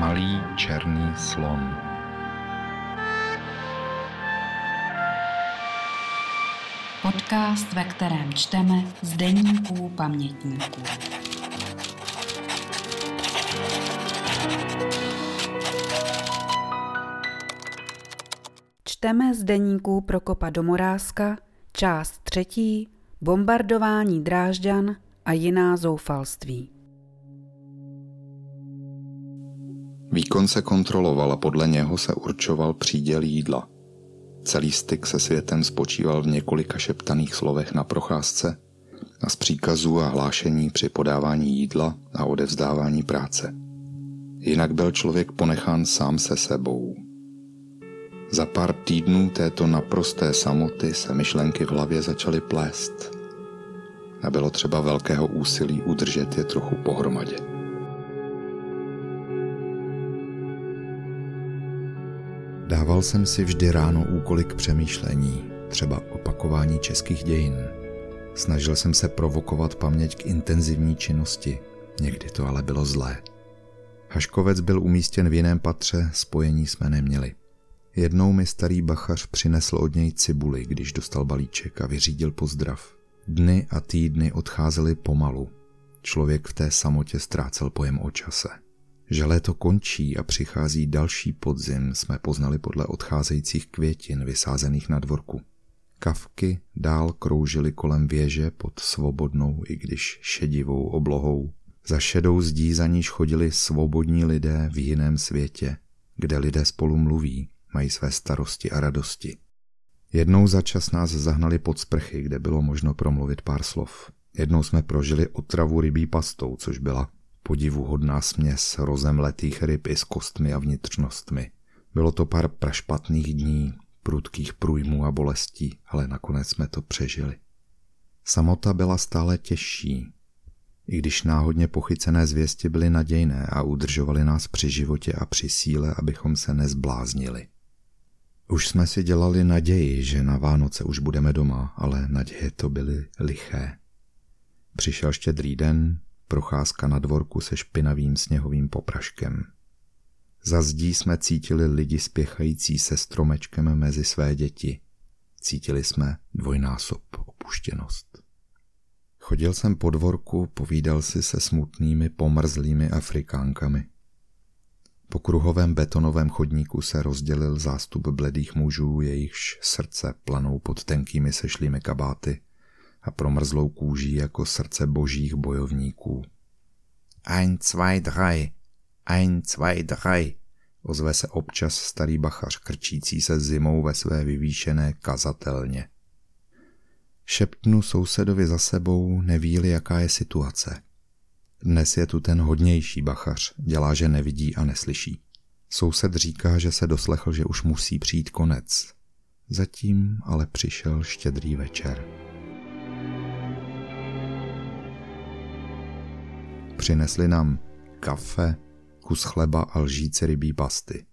Malý černý slon. Podcast, ve kterém čteme z denníků pamětníků. Čteme z denníků Prokopa Domorázka, část třetí, bombardování Drážďan a jiná zoufalství. Výkon se kontroloval a podle něho se určoval příděl jídla. Celý styk se světem spočíval v několika šeptaných slovech na procházce a z příkazů a hlášení při podávání jídla a odevzdávání práce. Jinak byl člověk ponechán sám se sebou. Za pár týdnů této naprosté samoty se myšlenky v hlavě začaly plést a bylo třeba velkého úsilí udržet je trochu pohromadě. Dával jsem si vždy ráno úkoly k přemýšlení, třeba opakování českých dějin. Snažil jsem se provokovat paměť k intenzivní činnosti, někdy to ale bylo zlé. Haškovec byl umístěn v jiném patře, spojení jsme neměli. Jednou mi starý bachař přinesl od něj cibuli, když dostal balíček a vyřídil pozdrav. Dny a týdny odcházely pomalu. Člověk v té samotě ztrácel pojem o čase. Že léto končí a přichází další podzim, jsme poznali podle odcházejících květin vysázených na dvorku. Kavky dál kroužily kolem věže pod svobodnou, i když šedivou oblohou. Za šedou zdí za níž chodili svobodní lidé v jiném světě, kde lidé spolu mluví, mají své starosti a radosti. Jednou za čas nás zahnali pod sprchy, kde bylo možno promluvit pár slov. Jednou jsme prožili otravu rybí pastou, což byla podivuhodná směs rozemletých ryb i s kostmi a vnitřnostmi. Bylo to pár prašpatných dní, prudkých průjmů a bolestí, ale nakonec jsme to přežili. Samota byla stále těžší, i když náhodně pochycené zvěsti byly nadějné a udržovaly nás při životě a při síle, abychom se nezbláznili. Už jsme si dělali naději, že na Vánoce už budeme doma, ale naděje to byly liché. Přišel štědrý den, procházka na dvorku se špinavým sněhovým popraškem. Za zdí jsme cítili lidi spěchající se stromečkem mezi své děti. Cítili jsme dvojnásob opuštěnost. Chodil jsem po dvorku, povídal si se smutnými pomrzlými Afrikánkami. Po kruhovém betonovém chodníku se rozdělil zástup bledých mužů, jejichž srdce planou pod tenkými sešlými kabáty a promrzlou kůží jako srdce božích bojovníků. Ein, zwei, drei, ein, zwei, drei, ozve se občas starý bachař krčící se zimou ve své vyvýšené kazatelně. Šeptnu sousedovi za sebou, nevíli, jaká je situace. Dnes je tu ten hodnější bachař, dělá, že nevidí a neslyší. Soused říká, že se doslechl, že už musí přijít konec. Zatím ale přišel štědrý večer. Přinesli nám kafe, kus chleba a lžíci rybí pasty.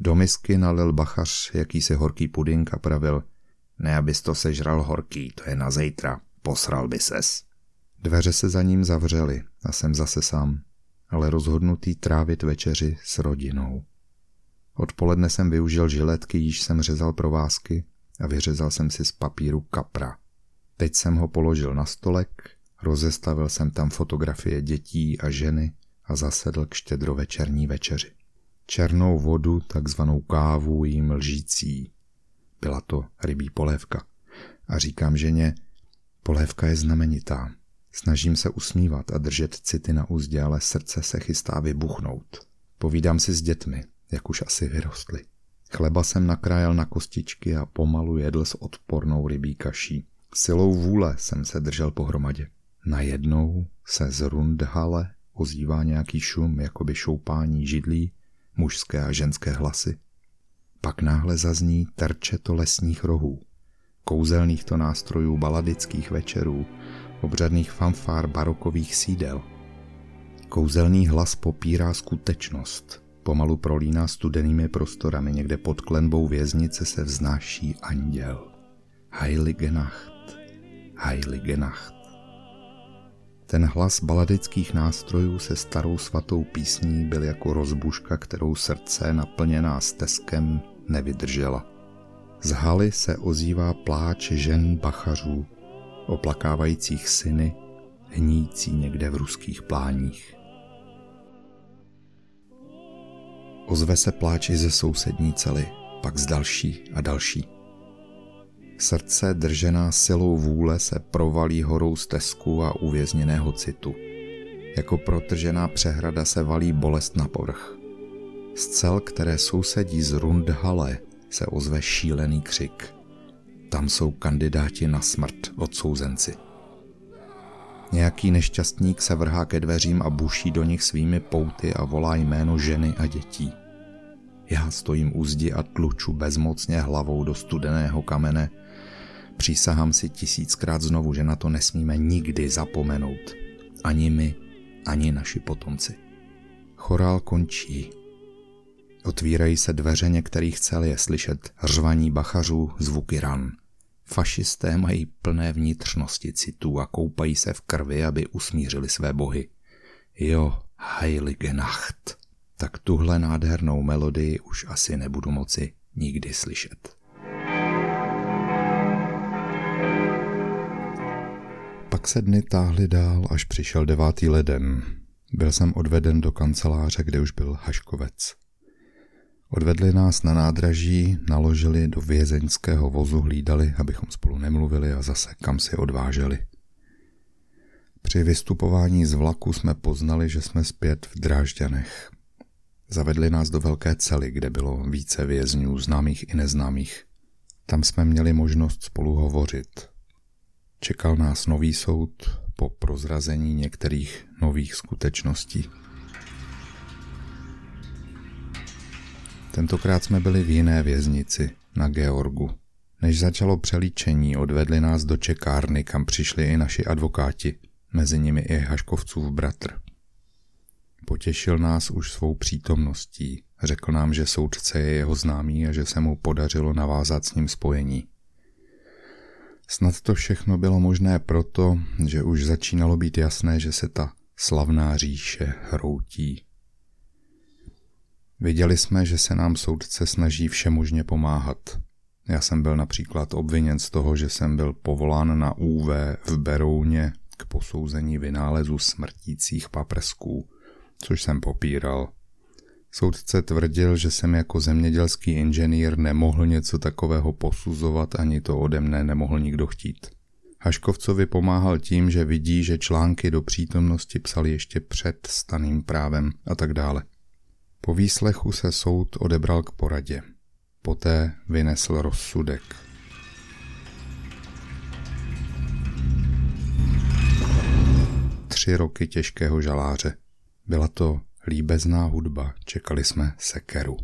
Do misky nalil bachař jakýsi horký pudink a pravil, ne abys to sežral horký, to je na zejtra, posral by ses. Dveře se za ním zavřely a jsem zase sám, ale rozhodnutý trávit večeři s rodinou. Odpoledne jsem využil žiletky, již jsem řezal provázky a vyřezal jsem si z papíru kapra. Teď jsem ho položil na stolek Rozestavil jsem tam fotografie dětí a ženy a zasedl k štědrovečerní večeři. Černou vodu, takzvanou kávu, jím lžící. Byla to rybí polévka. A říkám ženě, polévka je znamenitá. Snažím se usmívat a držet city na úzdě, ale srdce se chystá vybuchnout. Povídám si s dětmi, jak už asi vyrostly. Chleba jsem nakrájel na kostičky a pomalu jedl s odpornou rybí kaší. Silou vůle jsem se držel pohromadě. Najednou se z rundhale ozývá nějaký šum, jakoby šoupání židlí, mužské a ženské hlasy. Pak náhle zazní terčeto lesních rohů, kouzelných to nástrojů baladických večerů, obřadných fanfár barokových sídel. Kouzelný hlas popírá skutečnost, pomalu prolíná studenými prostorami, někde pod klenbou věznice se vznáší anděl. Heilige Nacht, Heilige Nacht. Ten hlas baladických nástrojů se starou svatou písní byl jako rozbuška, kterou srdce naplněná steskem nevydržela. Z haly se ozývá pláč žen bachařů, oplakávajících syny, hnící někde v ruských pláních. Ozve se pláč i ze sousední cely, pak z další a další. Srdce držená silou vůle se provalí horou stezku a uvězněného citu. Jako protržená přehrada se valí bolest na povrch. Z cel, které sousedí z Rundhale, se ozve šílený křik. Tam jsou kandidáti na smrt, odsouzenci. Nějaký nešťastník se vrhá ke dveřím a buší do nich svými pouty a volá jméno ženy a dětí. Já stojím u zdi a tluču bezmocně hlavou do studeného kamene. Přísahám si tisíckrát znovu, že na to nesmíme nikdy zapomenout. Ani my, ani naši potomci. Chorál končí. Otvírají se dveře některých cel je slyšet řvaní bachařů, zvuky ran. Fašisté mají plné vnitřnosti citů a koupají se v krvi, aby usmířili své bohy. Jo, heilige Nacht tak tuhle nádhernou melodii už asi nebudu moci nikdy slyšet. Pak se dny táhly dál, až přišel devátý leden. Byl jsem odveden do kanceláře, kde už byl Haškovec. Odvedli nás na nádraží, naložili do vězeňského vozu, hlídali, abychom spolu nemluvili a zase kam si odváželi. Při vystupování z vlaku jsme poznali, že jsme zpět v Drážďanech. Zavedli nás do velké cely, kde bylo více vězňů, známých i neznámých. Tam jsme měli možnost spolu hovořit. Čekal nás nový soud po prozrazení některých nových skutečností. Tentokrát jsme byli v jiné věznici, na Georgu. Než začalo přelíčení, odvedli nás do čekárny, kam přišli i naši advokáti, mezi nimi i Haškovcův bratr. Potěšil nás už svou přítomností. Řekl nám, že soudce je jeho známý a že se mu podařilo navázat s ním spojení. Snad to všechno bylo možné proto, že už začínalo být jasné, že se ta slavná říše hroutí. Viděli jsme, že se nám soudce snaží všemožně pomáhat. Já jsem byl například obviněn z toho, že jsem byl povolán na UV v Berouně k posouzení vynálezu smrtících paprsků – což jsem popíral. Soudce tvrdil, že jsem jako zemědělský inženýr nemohl něco takového posuzovat, ani to ode mne nemohl nikdo chtít. Haškovcovi pomáhal tím, že vidí, že články do přítomnosti psal ještě před staným právem a tak dále. Po výslechu se soud odebral k poradě. Poté vynesl rozsudek. Tři roky těžkého žaláře. Byla to líbezná hudba, čekali jsme sekeru.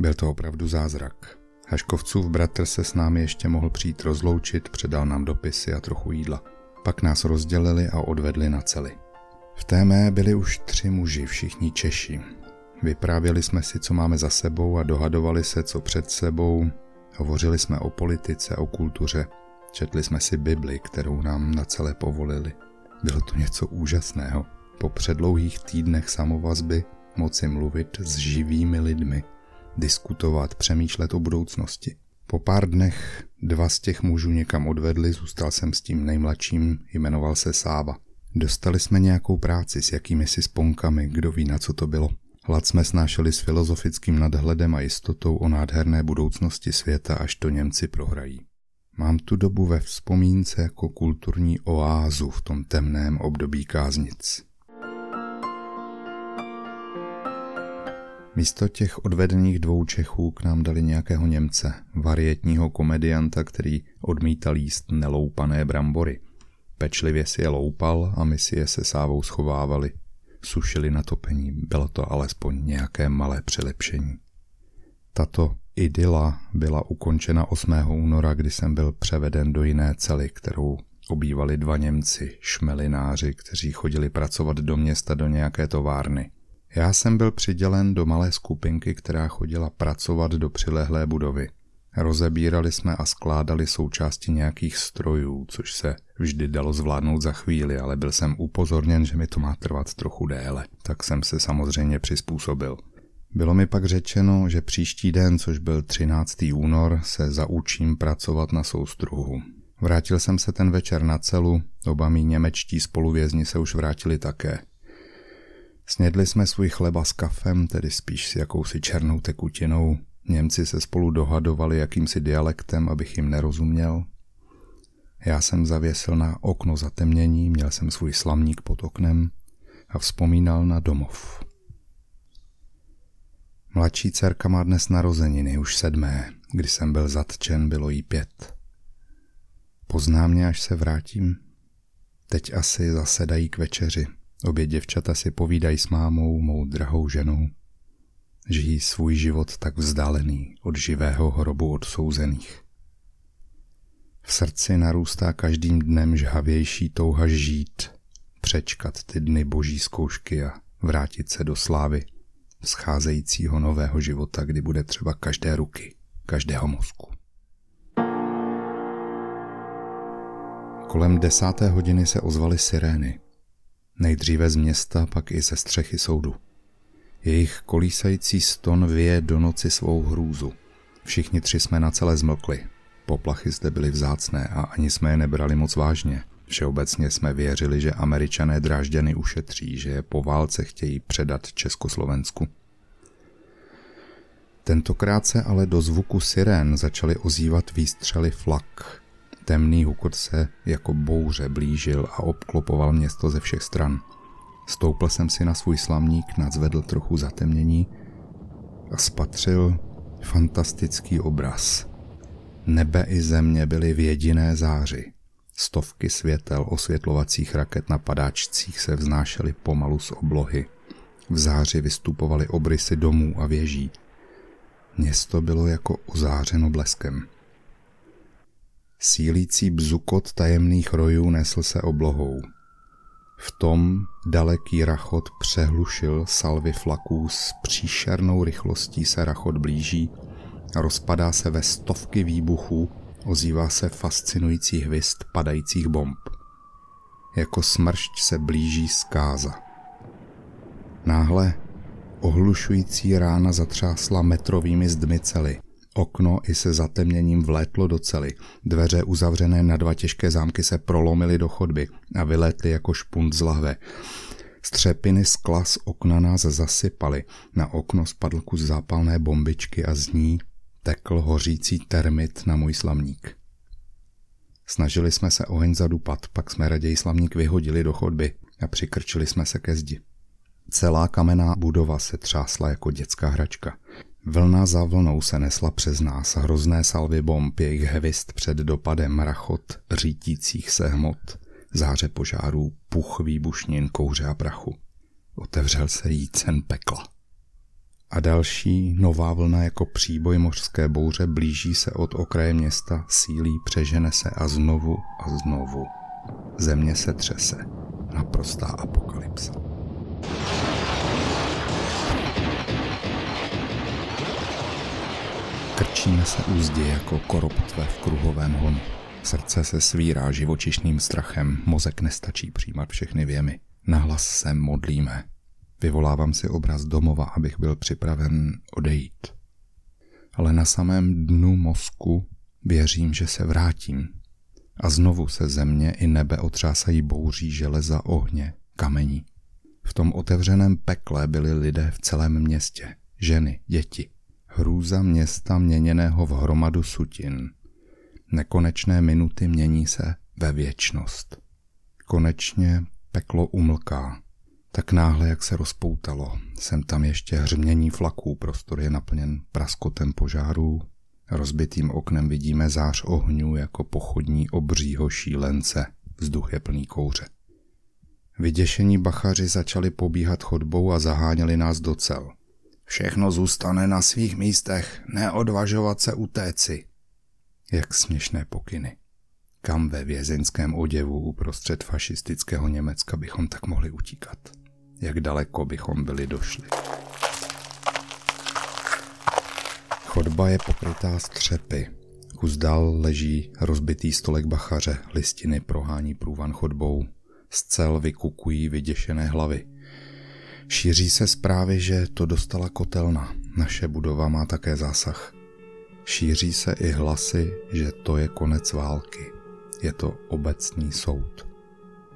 Byl to opravdu zázrak. Haškovcův bratr se s námi ještě mohl přijít rozloučit, předal nám dopisy a trochu jídla. Pak nás rozdělili a odvedli na cely. V té mé byli už tři muži, všichni Češi. Vyprávěli jsme si, co máme za sebou a dohadovali se, co před sebou. Hovořili jsme o politice, o kultuře. Četli jsme si Bibli, kterou nám na celé povolili. Bylo to něco úžasného po předlouhých týdnech samovazby moci mluvit s živými lidmi, diskutovat, přemýšlet o budoucnosti. Po pár dnech dva z těch mužů někam odvedli, zůstal jsem s tím nejmladším, jmenoval se Sáva. Dostali jsme nějakou práci s jakými si sponkami, kdo ví, na co to bylo. Hlad jsme snášeli s filozofickým nadhledem a jistotou o nádherné budoucnosti světa, až to Němci prohrají. Mám tu dobu ve vzpomínce jako kulturní oázu v tom temném období káznic. Místo těch odvedených dvou Čechů k nám dali nějakého Němce, varietního komedianta, který odmítal jíst neloupané brambory. Pečlivě si je loupal a my si je se sávou schovávali. Sušili na topení, bylo to alespoň nějaké malé přilepšení. Tato idyla byla ukončena 8. února, kdy jsem byl převeden do jiné cely, kterou obývali dva Němci, šmelináři, kteří chodili pracovat do města do nějaké továrny. Já jsem byl přidělen do malé skupinky, která chodila pracovat do přilehlé budovy. Rozebírali jsme a skládali součásti nějakých strojů, což se vždy dalo zvládnout za chvíli, ale byl jsem upozorněn, že mi to má trvat trochu déle, tak jsem se samozřejmě přizpůsobil. Bylo mi pak řečeno, že příští den, což byl 13. únor, se zaučím pracovat na soustruhu. Vrátil jsem se ten večer na celu, oba mý němečtí spoluvězni se už vrátili také. Snědli jsme svůj chleba s kafem, tedy spíš s jakousi černou tekutinou. Němci se spolu dohadovali jakýmsi dialektem, abych jim nerozuměl. Já jsem zavěsil na okno zatemnění, měl jsem svůj slamník pod oknem a vzpomínal na domov. Mladší dcerka má dnes narozeniny, už sedmé. Když jsem byl zatčen, bylo jí pět. Pozná mě, až se vrátím. Teď asi zasedají k večeři. Obě děvčata si povídají s mámou, mou drahou ženou. Žijí svůj život tak vzdálený od živého hrobu odsouzených. V srdci narůstá každým dnem žhavější touha žít, přečkat ty dny boží zkoušky a vrátit se do slávy scházejícího nového života, kdy bude třeba každé ruky, každého mozku. Kolem desáté hodiny se ozvaly sirény. Nejdříve z města, pak i ze střechy soudu. Jejich kolísající ston vyje do noci svou hrůzu. Všichni tři jsme na celé zmlkli. Poplachy zde byly vzácné a ani jsme je nebrali moc vážně. Všeobecně jsme věřili, že američané drážďany ušetří, že je po válce chtějí předat Československu. Tentokrát se ale do zvuku sirén začaly ozývat výstřely flak. Temný hukot se jako bouře blížil a obklopoval město ze všech stran. Stoupl jsem si na svůj slamník, nadzvedl trochu zatemnění a spatřil fantastický obraz. Nebe i země byly v jediné záři. Stovky světel osvětlovacích raket na padáčcích se vznášely pomalu z oblohy. V záři vystupovaly obrysy domů a věží. Město bylo jako ozářeno bleskem. Sílící bzukot tajemných rojů nesl se oblohou. V tom daleký rachot přehlušil salvy flaků s příšernou rychlostí se rachot blíží, rozpadá se ve stovky výbuchů, ozývá se fascinující hvist padajících bomb. Jako smršť se blíží zkáza. Náhle ohlušující rána zatřásla metrovými zdmi cely. Okno i se zatemněním vlétlo do cely. Dveře uzavřené na dva těžké zámky se prolomily do chodby a vylétly jako špunt z lahve. Střepiny skla z okna nás zasypaly. Na okno spadl kus zápalné bombičky a z ní tekl hořící termit na můj slamník. Snažili jsme se oheň zadupat, pak jsme raději slamník vyhodili do chodby a přikrčili jsme se ke zdi. Celá kamenná budova se třásla jako dětská hračka. Vlna za vlnou se nesla přes nás, hrozné salvy bomb, jejich hvist před dopadem, rachot řítících se hmot, záře požárů, puch výbušnin, kouře a prachu. Otevřel se jícen pekla. A další nová vlna jako příboj mořské bouře blíží se od okraje města, sílí, přežene se a znovu a znovu. Země se třese. Naprostá apokalypsa. Krčíme se úzdě jako koroptve v kruhovém honu. Srdce se svírá živočišným strachem, mozek nestačí přijímat všechny věmy. Nahlas se modlíme. Vyvolávám si obraz domova, abych byl připraven odejít. Ale na samém dnu mozku věřím, že se vrátím. A znovu se země i nebe otřásají bouří železa, ohně, kamení. V tom otevřeném pekle byli lidé v celém městě, ženy, děti, hrůza města měněného v hromadu sutin. Nekonečné minuty mění se ve věčnost. Konečně peklo umlká. Tak náhle, jak se rozpoutalo, jsem tam ještě hřmění flaků, prostor je naplněn praskotem požárů, rozbitým oknem vidíme zář ohňů jako pochodní obřího šílence, vzduch je plný kouře. Vyděšení bachaři začali pobíhat chodbou a zaháněli nás do cel. Všechno zůstane na svých místech, neodvažovat se utéci. Jak směšné pokyny. Kam ve vězeňském oděvu uprostřed fašistického Německa bychom tak mohli utíkat? Jak daleko bychom byli došli? Chodba je pokrytá střepy. Kus dál leží rozbitý stolek bachaře, listiny prohání průvan chodbou. Z cel vykukují vyděšené hlavy. Šíří se zprávy, že to dostala kotelna. Naše budova má také zásah. Šíří se i hlasy, že to je konec války. Je to obecný soud.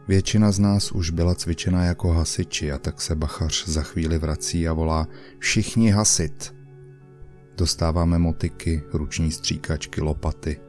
Většina z nás už byla cvičena jako hasiči a tak se bachař za chvíli vrací a volá všichni hasit. Dostáváme motiky, ruční stříkačky, lopaty.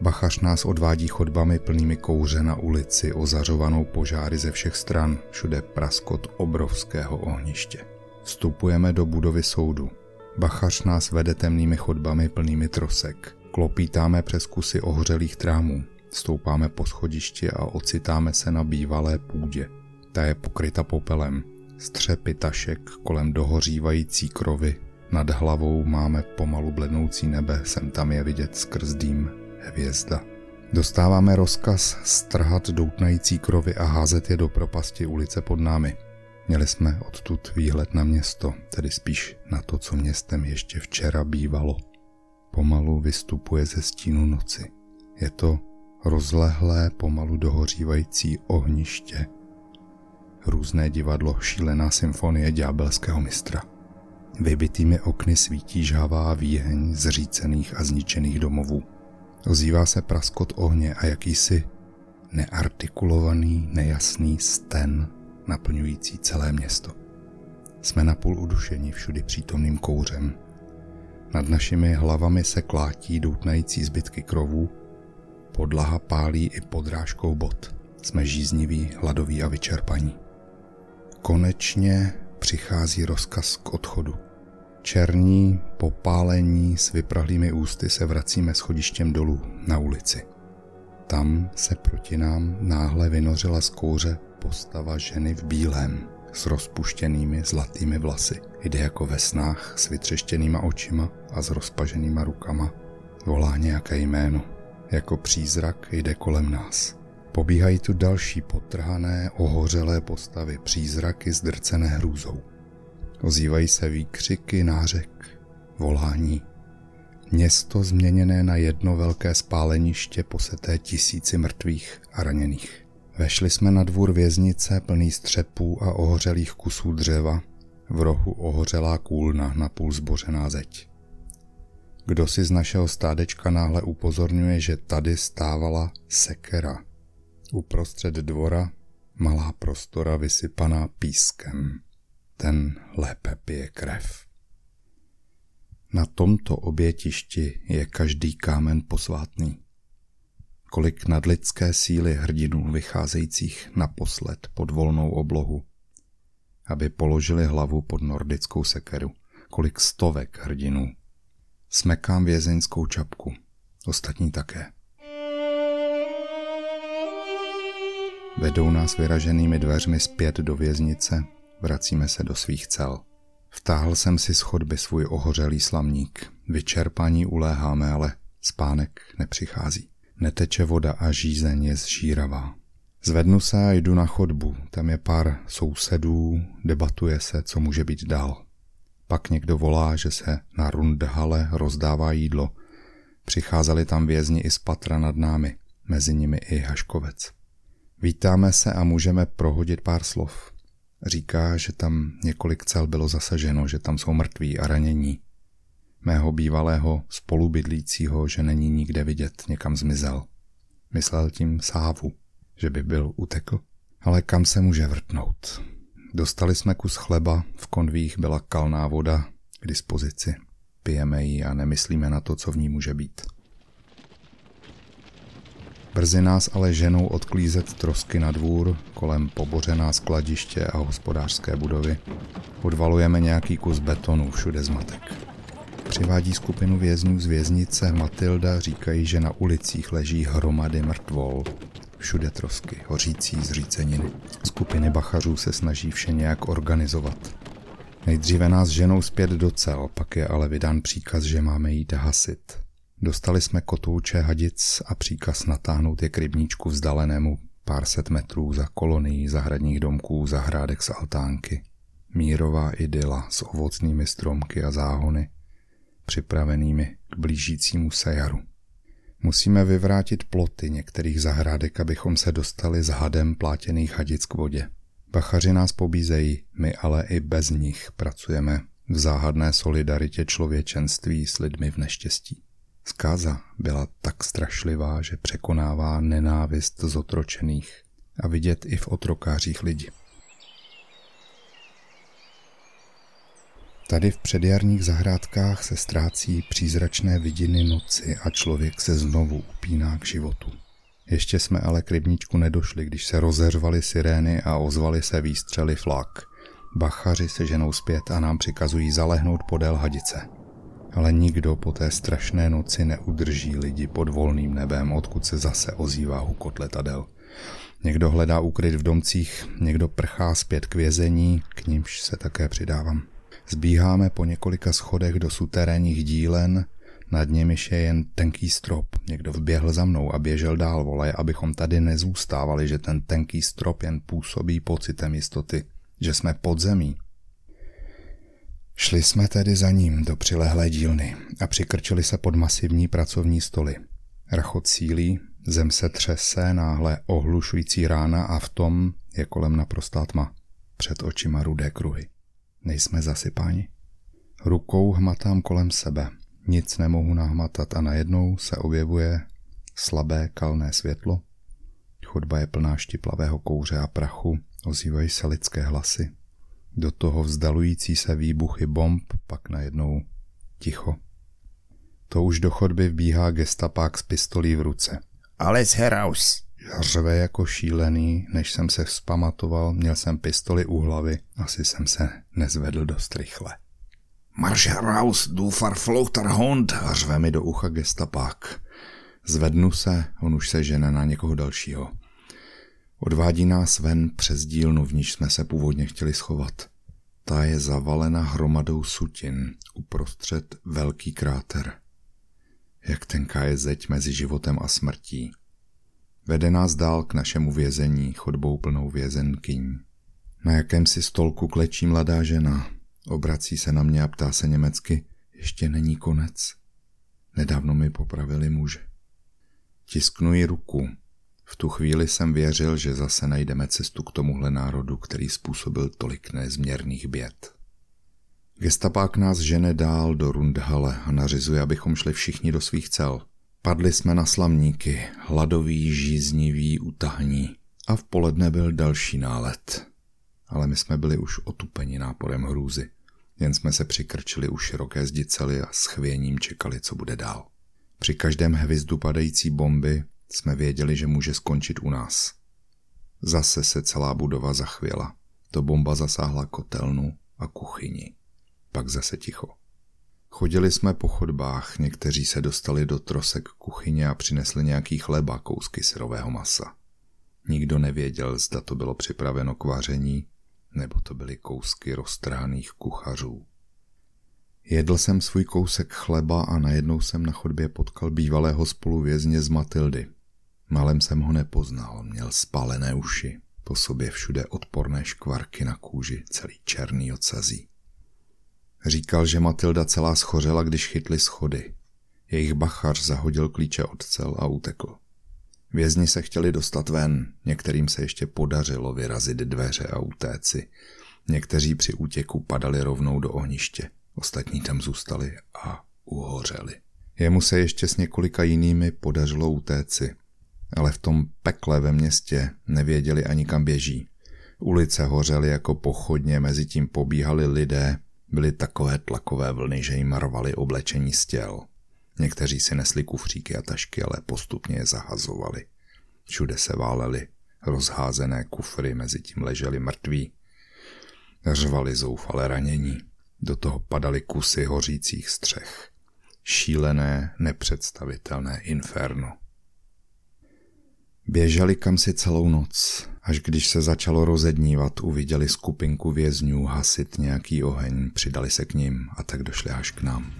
Bachař nás odvádí chodbami plnými kouře na ulici, ozařovanou požáry ze všech stran, všude praskot obrovského ohniště. Vstupujeme do budovy soudu. Bachař nás vede temnými chodbami plnými trosek. Klopítáme přes kusy ohřelých trámů. Stoupáme po schodišti a ocitáme se na bývalé půdě. Ta je pokryta popelem. Střepy tašek kolem dohořívající krovy. Nad hlavou máme pomalu blednoucí nebe, sem tam je vidět skrz dým hvězda. Dostáváme rozkaz strhat doutnající krovy a házet je do propasti ulice pod námi. Měli jsme odtud výhled na město, tedy spíš na to, co městem ještě včera bývalo. Pomalu vystupuje ze stínu noci. Je to rozlehlé, pomalu dohořívající ohniště. Různé divadlo, šílená symfonie ďábelského mistra. Vybitými okny svítí žhavá výheň zřícených a zničených domovů. Ozývá se praskot ohně a jakýsi neartikulovaný, nejasný sten naplňující celé město. Jsme napůl udušeni všudy přítomným kouřem. Nad našimi hlavami se klátí doutnající zbytky krovů, podlaha pálí i podrážkou bot. Jsme žízniví, hladoví a vyčerpaní. Konečně přichází rozkaz k odchodu. Černí, popálení s vyprahlými ústy se vracíme schodištěm dolů na ulici. Tam se proti nám náhle vynořila z kouře postava ženy v bílém s rozpuštěnými zlatými vlasy. Jde jako ve snách s vytřeštěnýma očima a s rozpaženýma rukama. Volá nějaké jméno. Jako přízrak jde kolem nás. Pobíhají tu další potrhané, ohořelé postavy, přízraky zdrcené hrůzou. Ozývají se výkřiky, nářek, volání. Město změněné na jedno velké spáleniště poseté tisíci mrtvých a raněných. Vešli jsme na dvůr věznice plný střepů a ohořelých kusů dřeva, v rohu ohořelá kůlna na půl zbořená zeď. Kdo si z našeho stádečka náhle upozorňuje, že tady stávala sekera. Uprostřed dvora malá prostora vysypaná pískem. Ten lépe pije krev. Na tomto obětišti je každý kámen posvátný kolik nadlidské síly hrdinů vycházejících naposled pod volnou oblohu, aby položili hlavu pod nordickou sekeru, kolik stovek hrdinů. Smekám vězeňskou čapku, ostatní také. Vedou nás vyraženými dveřmi zpět do věznice, vracíme se do svých cel. Vtáhl jsem si z chodby svůj ohořelý slamník. Vyčerpaní uléháme, ale spánek nepřichází. Neteče voda a žízeň je zžíravá. Zvednu se a jdu na chodbu. Tam je pár sousedů, debatuje se, co může být dál. Pak někdo volá, že se na rundhale rozdává jídlo. Přicházeli tam vězni i z patra nad námi, mezi nimi i Haškovec. Vítáme se a můžeme prohodit pár slov. Říká, že tam několik cel bylo zasaženo, že tam jsou mrtví a ranění mého bývalého spolubydlícího, že není nikde vidět, někam zmizel. Myslel tím sávu, že by byl utekl. Ale kam se může vrtnout? Dostali jsme kus chleba, v konvích byla kalná voda k dispozici. Pijeme ji a nemyslíme na to, co v ní může být. Brzy nás ale ženou odklízet trosky na dvůr, kolem pobořená skladiště a hospodářské budovy. Odvalujeme nějaký kus betonu, všude zmatek. Přivádí skupinu vězňů z věznice Matilda, říkají, že na ulicích leží hromady mrtvol. Všude trosky, hořící zříceniny. Skupiny bachařů se snaží vše nějak organizovat. Nejdříve nás ženou zpět do cel, pak je ale vydán příkaz, že máme jít hasit. Dostali jsme kotouče hadic a příkaz natáhnout je k rybníčku vzdálenému pár set metrů za kolonií zahradních domků, zahrádek z altánky. Mírová idyla s ovocnými stromky a záhony, připravenými k blížícímu se jaru. Musíme vyvrátit ploty některých zahrádek, abychom se dostali s hadem plátěných hadic k vodě. Bachaři nás pobízejí, my ale i bez nich pracujeme v záhadné solidaritě člověčenství s lidmi v neštěstí. Zkáza byla tak strašlivá, že překonává nenávist zotročených a vidět i v otrokářích lidi. Tady v předjarních zahrádkách se ztrácí přízračné vidiny noci a člověk se znovu upíná k životu. Ještě jsme ale k rybníčku nedošli, když se rozeřvaly sirény a ozvaly se výstřely flak. Bachaři se ženou zpět a nám přikazují zalehnout podél hadice. Ale nikdo po té strašné noci neudrží lidi pod volným nebem, odkud se zase ozývá hukot letadel. Někdo hledá úkryt v domcích, někdo prchá zpět k vězení, k nímž se také přidávám. Zbíháme po několika schodech do suterénních dílen, nad nimiž je jen tenký strop. Někdo vběhl za mnou a běžel dál, vole, abychom tady nezůstávali, že ten tenký strop jen působí pocitem jistoty, že jsme pod zemí. Šli jsme tedy za ním do přilehlé dílny a přikrčili se pod masivní pracovní stoly. Rachot sílí, zem se třese, náhle ohlušující rána a v tom je kolem naprostá tma. Před očima rudé kruhy. Nejsme zasypáni. Rukou hmatám kolem sebe. Nic nemohu nahmatat a najednou se objevuje slabé kalné světlo. Chodba je plná štiplavého kouře a prachu, ozývají se lidské hlasy. Do toho vzdalující se výbuchy bomb, pak najednou ticho. To už do chodby vbíhá gestapák s pistolí v ruce. Alles heraus! Řve jako šílený, než jsem se vzpamatoval, měl jsem pistoli u hlavy, asi jsem se nezvedl dost rychle. Marš heraus, du verfluchter Hund! Řve mi do ucha gestapák. Zvednu se, on už se žene na někoho dalšího. Odvádí nás ven přes dílnu, v níž jsme se původně chtěli schovat. Ta je zavalena hromadou sutin, uprostřed velký kráter. Jak tenká je zeď mezi životem a smrtí. Vede nás dál k našemu vězení, chodbou plnou vězenkyň. Na jakémsi stolku klečí mladá žena. Obrací se na mě a ptá se německy, ještě není konec. Nedávno mi popravili muže. Tisknu jí ruku. V tu chvíli jsem věřil, že zase najdeme cestu k tomuhle národu, který způsobil tolik nezměrných běd. Gestapák nás žene dál do Rundhale a nařizuje, abychom šli všichni do svých cel. Padli jsme na slamníky, hladoví, žízniví, utahní. A v poledne byl další nálet. Ale my jsme byli už otupeni náporem hrůzy. Jen jsme se přikrčili u široké zdi cely a s chvěním čekali, co bude dál. Při každém hvizdu padající bomby jsme věděli, že může skončit u nás. Zase se celá budova zachvěla. To bomba zasáhla kotelnu a kuchyni. Pak zase ticho. Chodili jsme po chodbách, někteří se dostali do trosek kuchyně a přinesli nějaký chleba, kousky syrového masa. Nikdo nevěděl, zda to bylo připraveno k vaření, nebo to byly kousky roztrhaných kuchařů. Jedl jsem svůj kousek chleba a najednou jsem na chodbě potkal bývalého spoluvězně z Matildy. Malem jsem ho nepoznal, měl spálené uši, po sobě všude odporné škvarky na kůži, celý černý ocazí. Říkal, že Matilda celá schořela, když chytli schody. Jejich bachař zahodil klíče od cel a utekl. Vězni se chtěli dostat ven, některým se ještě podařilo vyrazit dveře a utéci. Někteří při útěku padali rovnou do ohniště, ostatní tam zůstali a uhořeli. Jemu se ještě s několika jinými podařilo utéci, ale v tom pekle ve městě nevěděli ani kam běží. Ulice hořely jako pochodně, mezi tím pobíhali lidé, byly takové tlakové vlny, že jim rvali oblečení z těl. Někteří si nesli kufříky a tašky, ale postupně je zahazovali. Všude se váleli, rozházené kufry, mezi tím leželi mrtví. Řvali zoufale ranění, do toho padaly kusy hořících střech. Šílené, nepředstavitelné inferno. Běželi kam si celou noc, až když se začalo rozednívat, uviděli skupinku vězňů hasit nějaký oheň, přidali se k ním a tak došli až k nám.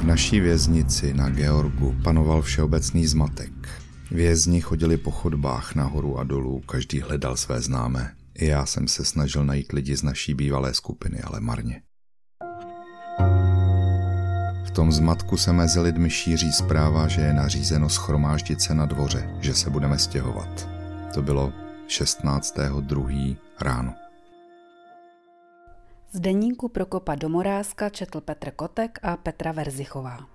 V naší věznici na Georgu panoval všeobecný zmatek. Vězni chodili po chodbách nahoru a dolů, každý hledal své známé. I já jsem se snažil najít lidi z naší bývalé skupiny, ale marně. V tom zmatku se mezi lidmi šíří zpráva, že je nařízeno schromáždit se na dvoře, že se budeme stěhovat. To bylo 16.2. ráno. Z deníku Prokopa Domorázka četl Petr Kotek a Petra Verzichová.